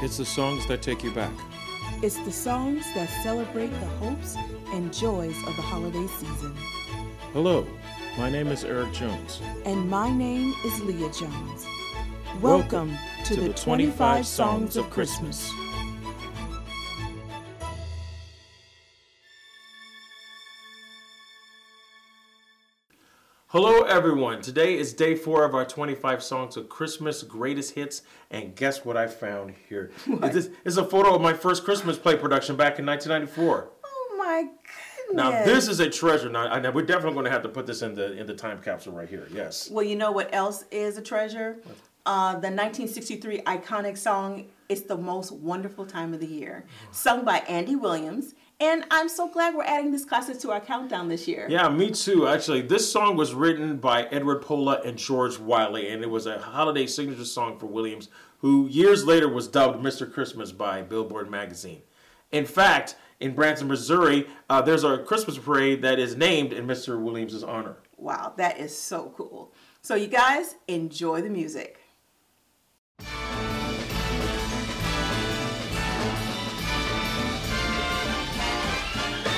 It's the songs that take you back. It's the songs that celebrate the hopes and joys of the holiday season. Hello, my name is Eric Jones. And my name is Leah Jones. Welcome, Welcome to, the 25 Songs of Christmas. Hello, everyone. Today is day four of our 25 Songs of Christmas Greatest Hits. And guess what I found here? This this is a photo of my first Christmas play production back in 1994. Oh my goodness. Now, this is a treasure. Now, I know we're definitely going to have to put this in the in the time capsule right here. Yes. Well, you know what else is a treasure? Uh, the 1963 iconic song, It's the Most Wonderful Time of the Year, sung by Andy Williams. And I'm so glad we're adding this classic to our countdown this year. Yeah, me too. Actually, this song was written by Edward Pola and George Wiley, and it was a holiday signature song for Williams, who years later was dubbed Mr. Christmas by Billboard magazine. In fact, in Branson, Missouri, uh, there's a Christmas parade that is named in Mr. Williams' honor. Wow, that is so cool. So, you guys, enjoy the music.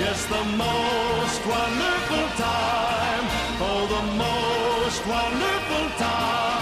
Yes, the most wonderful time. Oh, the most wonderful time.